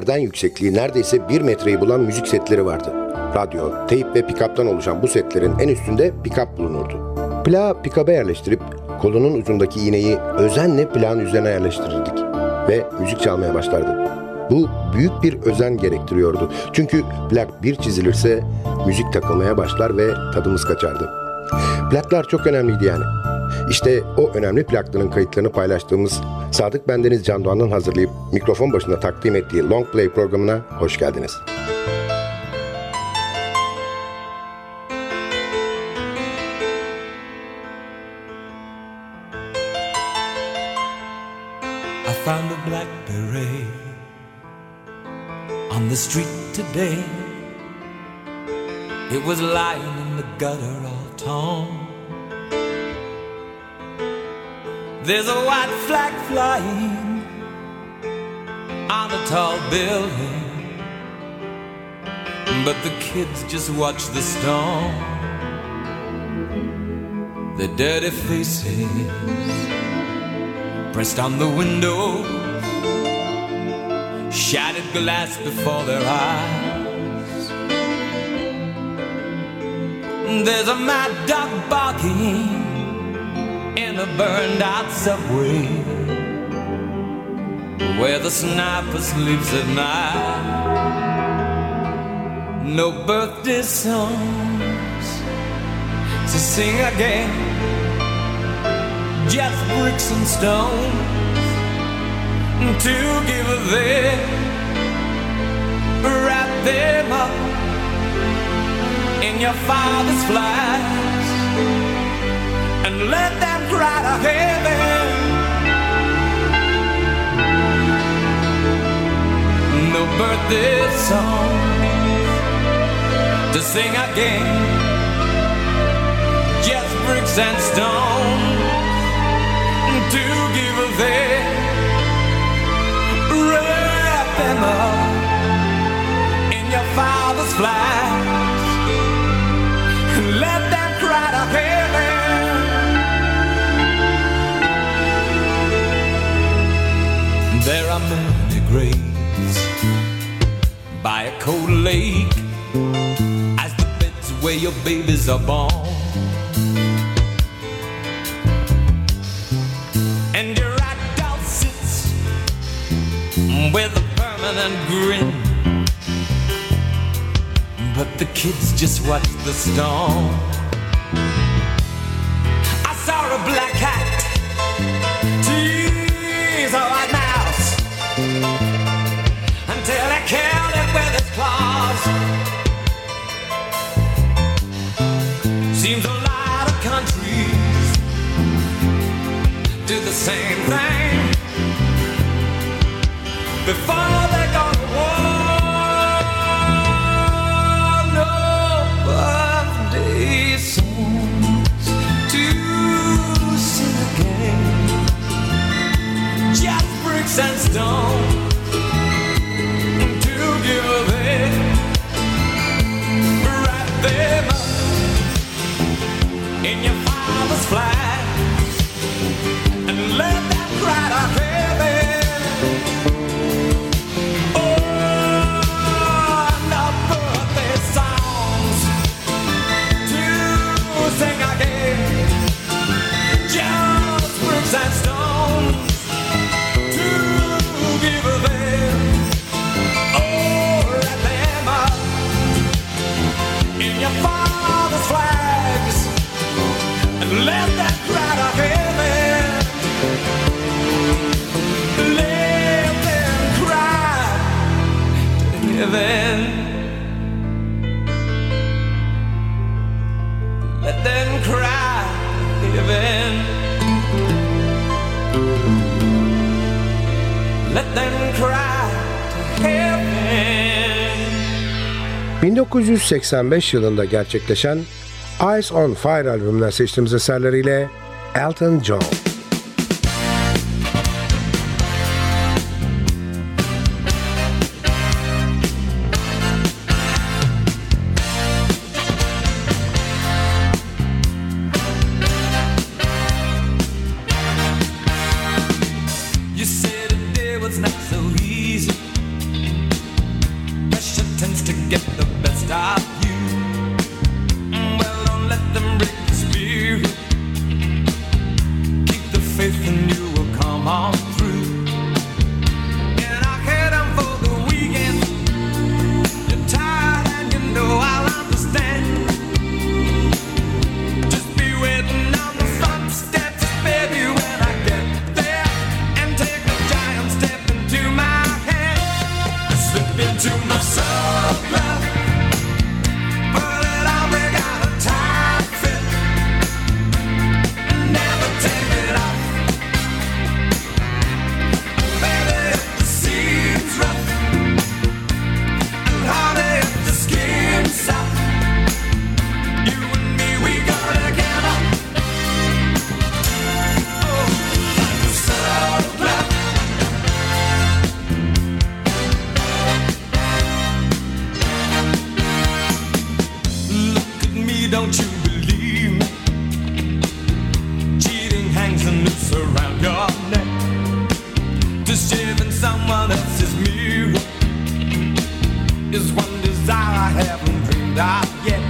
yerden yüksekliği neredeyse bir metreyi bulan müzik setleri vardı. Radyo, teyp ve pikaptan oluşan bu setlerin en üstünde pikap bulunurdu. Plağı pikaba yerleştirip kolunun ucundaki iğneyi özenle plağın üzerine yerleştirirdik ve müzik çalmaya başlardı. Bu büyük bir özen gerektiriyordu. Çünkü plak bir çizilirse müzik takılmaya başlar ve tadımız kaçardı. Plaklar çok önemliydi yani. İşte o önemli plakların kayıtlarını paylaştığımız Sadık Bendeniz Can Doğan'ın hazırlayıp mikrofon başında takdim ettiği Long Play programına hoş geldiniz. I found a blackberry on the street today. It was lying in the gutter all torn. There's a white flag flying on a tall building. But the kids just watch the storm. Their dirty faces pressed on the windows, shattered glass before their eyes. There's a mad dog barking in a burned out subway where the sniper sleeps at night. No birthday songs to sing again, just bricks and stones to give them, wrap them up in your father's flags and let them cry to heaven. No birthday song to sing again. Just bricks and stone to give a there. Wrap them up in your father's flags let them cry to heaven. Graves by a cold lake as the beds where your babies are born. And your adult sits with a permanent grin. But the kids just watch the storm. Seems a lot of countries do the same thing. Before they 1985 yılında gerçekleşen Eyes on Fire albümünden seçtiğimiz eserleriyle Elton John. Mischieving someone else's mirror is one desire I haven't dreamed of yet.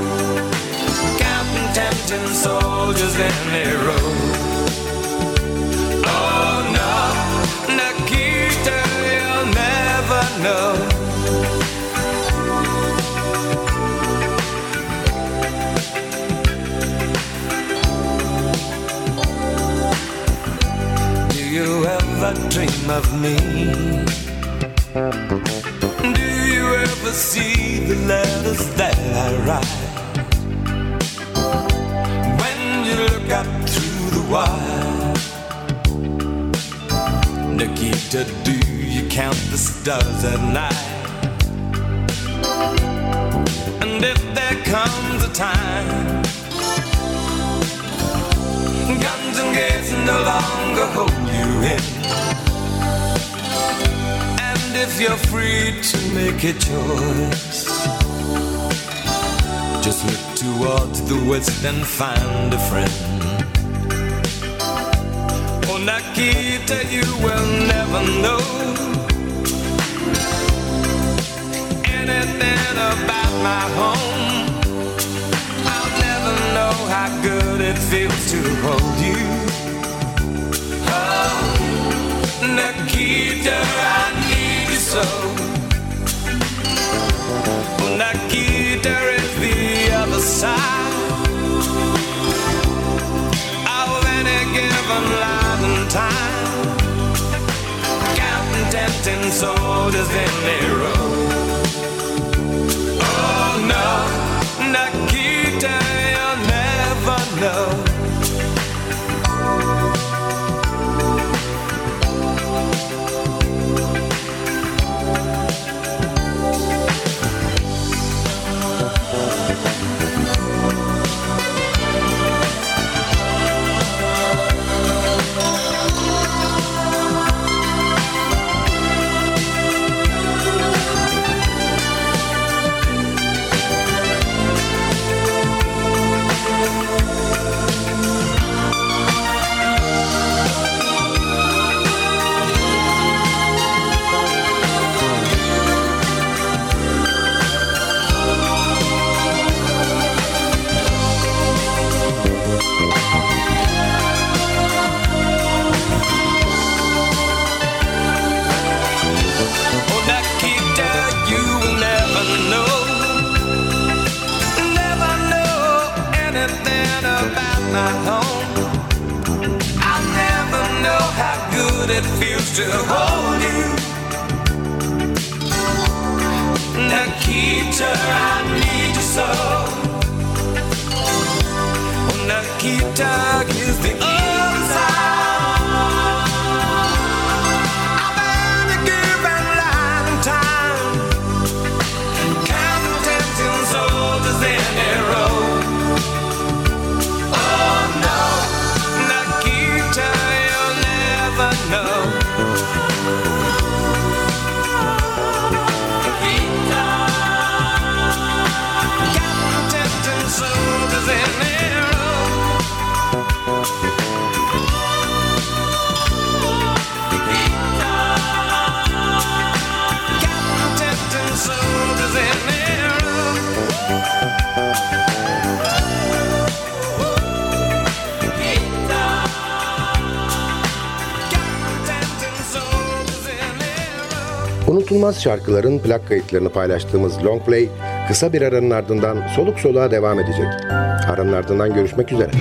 Spartan soldiers in they rode. Oh no, Nikita, you'll never know. Do you ever dream of me? Do you ever see the letters that I write? why. Nikita, do you count the stars at night? And if there comes a time, guns and gates no longer hold you in. And if you're free to make a choice, just look towards the west and find a friend. Nikita, you will never know anything about my home. I'll never know how good it feels to hold you. Oh, Nikita, I need you so. Oh, Nikita is the other side. time, counting tempting soldiers in their row. Unutulmaz şarkıların plak kayıtlarını paylaştığımız Long Play kısa bir aranın ardından soluk soluğa devam edecek. Aranın ardından görüşmek üzere.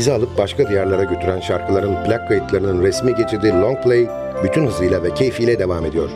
bizi alıp başka diyarlara götüren şarkıların plak kayıtlarının resmi geçidi Long Play bütün hızıyla ve keyfiyle devam ediyor.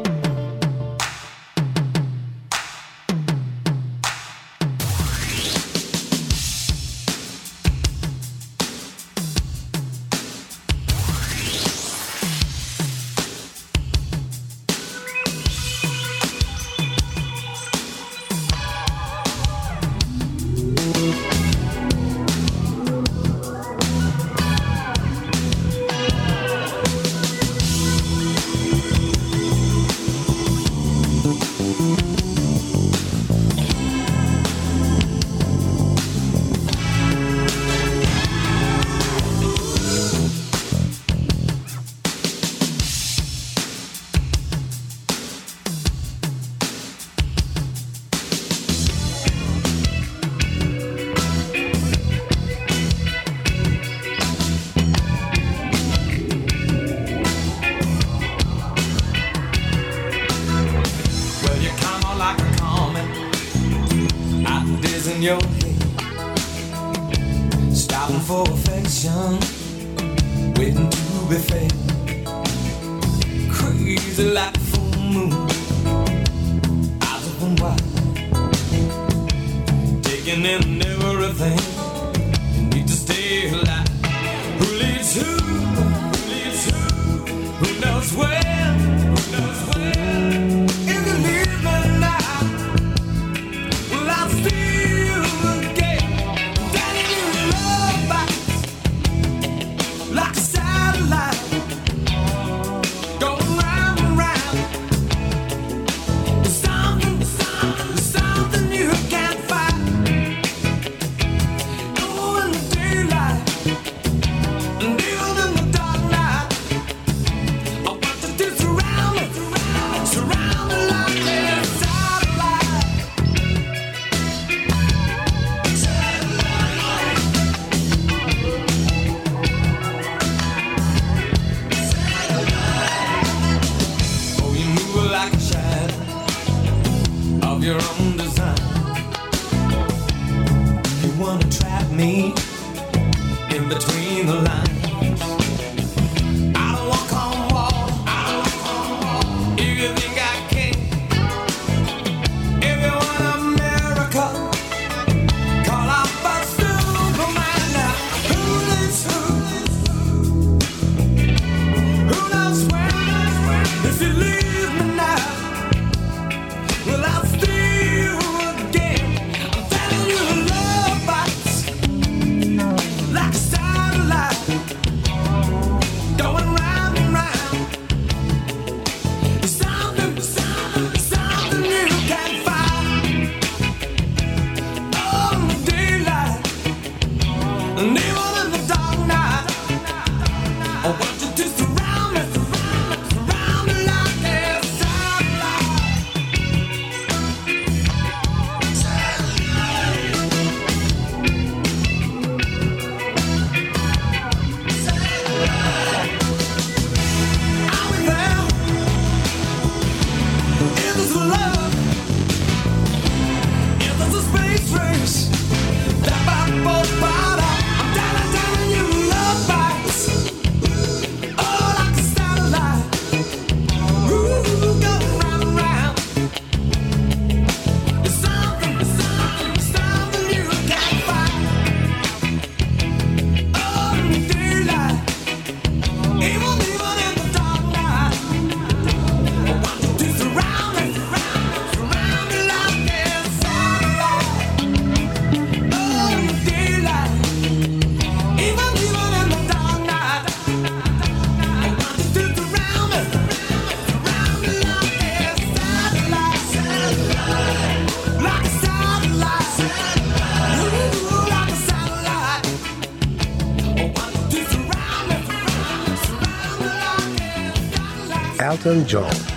Elton John.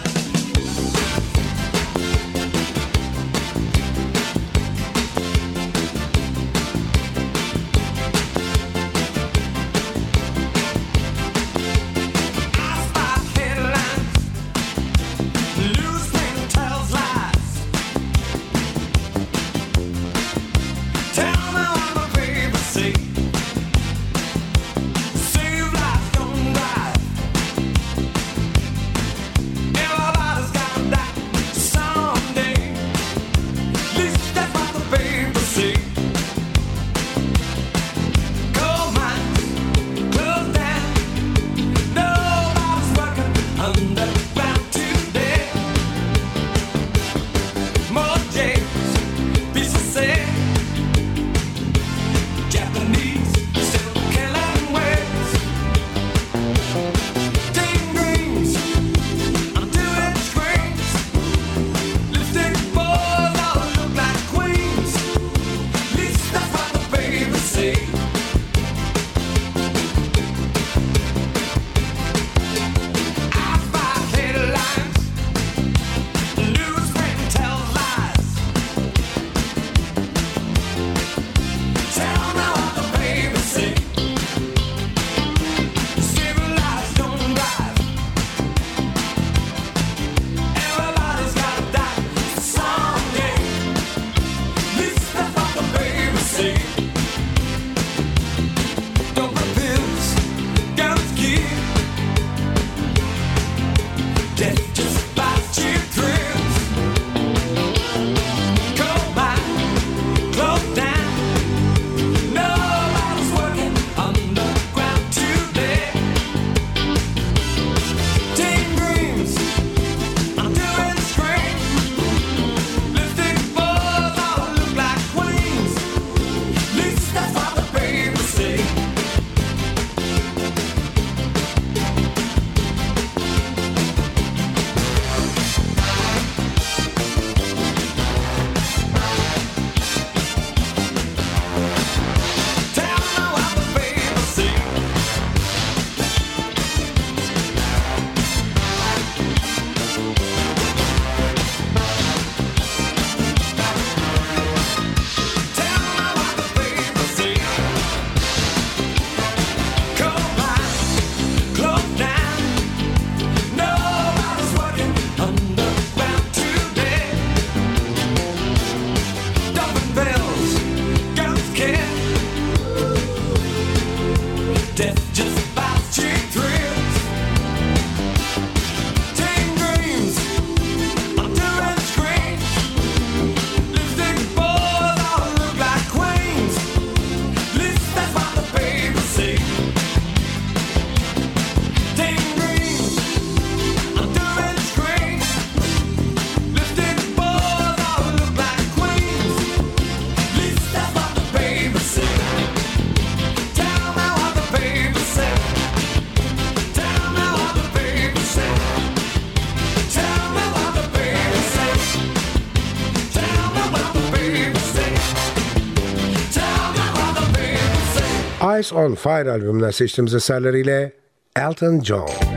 Eyes on Fire albümünden seçtiğimiz eserleriyle Elton John.